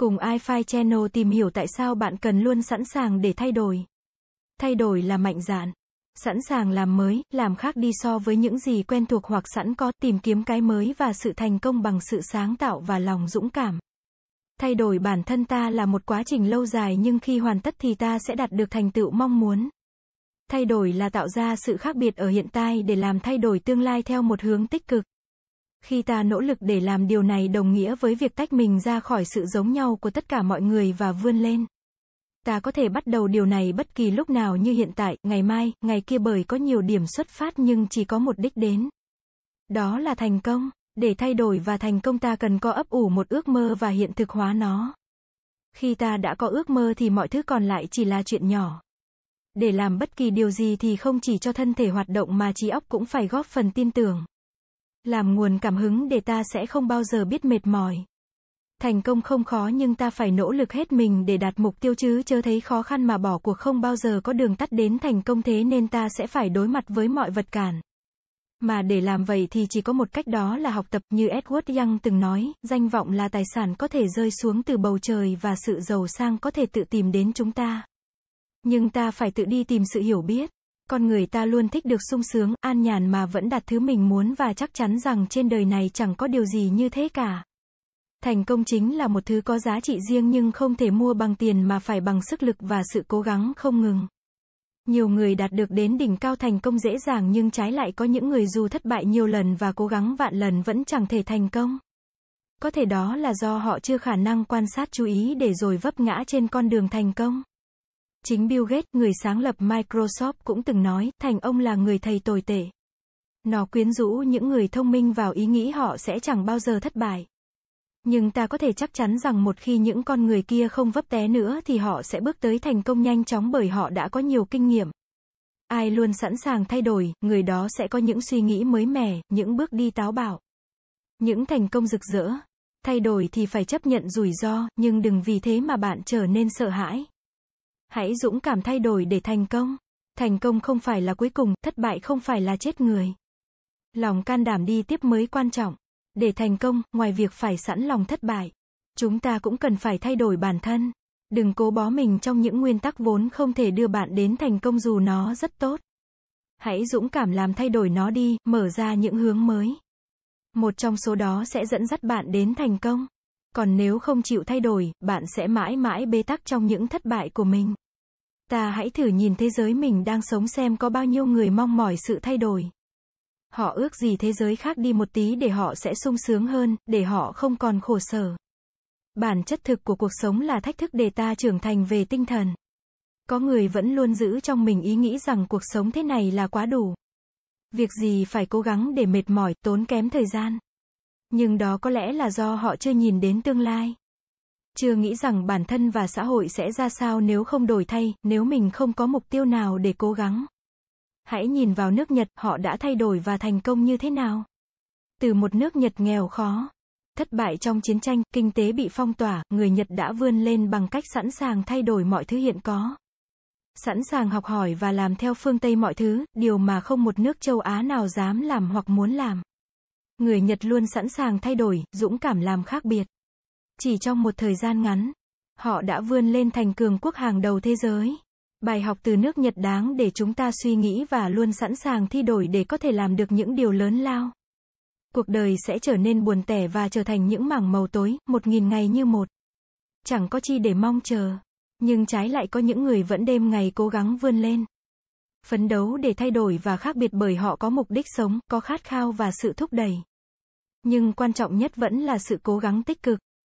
Cùng iFi Channel tìm hiểu tại sao bạn cần luôn sẵn sàng để thay đổi. Thay đổi là mạnh dạn. Sẵn sàng làm mới, làm khác đi so với những gì quen thuộc hoặc sẵn có, tìm kiếm cái mới và sự thành công bằng sự sáng tạo và lòng dũng cảm. Thay đổi bản thân ta là một quá trình lâu dài nhưng khi hoàn tất thì ta sẽ đạt được thành tựu mong muốn. Thay đổi là tạo ra sự khác biệt ở hiện tại để làm thay đổi tương lai theo một hướng tích cực. Khi ta nỗ lực để làm điều này đồng nghĩa với việc tách mình ra khỏi sự giống nhau của tất cả mọi người và vươn lên. Ta có thể bắt đầu điều này bất kỳ lúc nào như hiện tại, ngày mai, ngày kia bởi có nhiều điểm xuất phát nhưng chỉ có một đích đến. Đó là thành công. Để thay đổi và thành công ta cần có ấp ủ một ước mơ và hiện thực hóa nó. Khi ta đã có ước mơ thì mọi thứ còn lại chỉ là chuyện nhỏ. Để làm bất kỳ điều gì thì không chỉ cho thân thể hoạt động mà trí óc cũng phải góp phần tin tưởng. Làm nguồn cảm hứng để ta sẽ không bao giờ biết mệt mỏi. Thành công không khó nhưng ta phải nỗ lực hết mình để đạt mục tiêu chứ chớ thấy khó khăn mà bỏ cuộc không bao giờ có đường tắt đến thành công thế nên ta sẽ phải đối mặt với mọi vật cản. Mà để làm vậy thì chỉ có một cách đó là học tập như Edward Young từng nói, danh vọng là tài sản có thể rơi xuống từ bầu trời và sự giàu sang có thể tự tìm đến chúng ta. Nhưng ta phải tự đi tìm sự hiểu biết. Con người ta luôn thích được sung sướng, an nhàn mà vẫn đạt thứ mình muốn và chắc chắn rằng trên đời này chẳng có điều gì như thế cả. Thành công chính là một thứ có giá trị riêng nhưng không thể mua bằng tiền mà phải bằng sức lực và sự cố gắng không ngừng. Nhiều người đạt được đến đỉnh cao thành công dễ dàng nhưng trái lại có những người dù thất bại nhiều lần và cố gắng vạn lần vẫn chẳng thể thành công. Có thể đó là do họ chưa khả năng quan sát chú ý để rồi vấp ngã trên con đường thành công. Chính Bill Gates, người sáng lập Microsoft cũng từng nói, thành ông là người thầy tồi tệ. Nó quyến rũ những người thông minh vào ý nghĩ họ sẽ chẳng bao giờ thất bại. Nhưng ta có thể chắc chắn rằng một khi những con người kia không vấp té nữa thì họ sẽ bước tới thành công nhanh chóng bởi họ đã có nhiều kinh nghiệm. Ai luôn sẵn sàng thay đổi, người đó sẽ có những suy nghĩ mới mẻ, những bước đi táo bạo. Những thành công rực rỡ. Thay đổi thì phải chấp nhận rủi ro, nhưng đừng vì thế mà bạn trở nên sợ hãi. Hãy dũng cảm thay đổi để thành công. Thành công không phải là cuối cùng, thất bại không phải là chết người. Lòng can đảm đi tiếp mới quan trọng. Để thành công, ngoài việc phải sẵn lòng thất bại, chúng ta cũng cần phải thay đổi bản thân. Đừng cố bó mình trong những nguyên tắc vốn không thể đưa bạn đến thành công dù nó rất tốt. Hãy dũng cảm làm thay đổi nó đi, mở ra những hướng mới. Một trong số đó sẽ dẫn dắt bạn đến thành công. Còn nếu không chịu thay đổi, bạn sẽ mãi mãi bế tắc trong những thất bại của mình. Ta hãy thử nhìn thế giới mình đang sống xem có bao nhiêu người mong mỏi sự thay đổi. Họ ước gì thế giới khác đi một tí để họ sẽ sung sướng hơn, để họ không còn khổ sở. Bản chất thực của cuộc sống là thách thức để ta trưởng thành về tinh thần. Có người vẫn luôn giữ trong mình ý nghĩ rằng cuộc sống thế này là quá đủ. Việc gì phải cố gắng để mệt mỏi, tốn kém thời gian. Nhưng đó có lẽ là do họ chưa nhìn đến tương lai. Chưa nghĩ rằng bản thân và xã hội sẽ ra sao nếu không đổi thay, nếu mình không có mục tiêu nào để cố gắng. Hãy nhìn vào nước Nhật, họ đã thay đổi và thành công như thế nào? Từ một nước Nhật nghèo khó, thất bại trong chiến tranh, kinh tế bị phong tỏa, người Nhật đã vươn lên bằng cách sẵn sàng thay đổi mọi thứ hiện có. Sẵn sàng học hỏi và làm theo phương Tây mọi thứ, điều mà không một nước châu Á nào dám làm hoặc muốn làm. Người Nhật luôn sẵn sàng thay đổi, dũng cảm làm khác biệt. Chỉ trong một thời gian ngắn, họ đã vươn lên thành cường quốc hàng đầu thế giới. Bài học từ nước Nhật đáng để chúng ta suy nghĩ và luôn sẵn sàng thi đổi để có thể làm được những điều lớn lao. Cuộc đời sẽ trở nên buồn tẻ và trở thành những mảng màu tối, một nghìn ngày như một. Chẳng có chi để mong chờ. Nhưng trái lại có những người vẫn đêm ngày cố gắng vươn lên. Phấn đấu để thay đổi và khác biệt bởi họ có mục đích sống, có khát khao và sự thúc đẩy. Nhưng quan trọng nhất vẫn là sự cố gắng tích cực.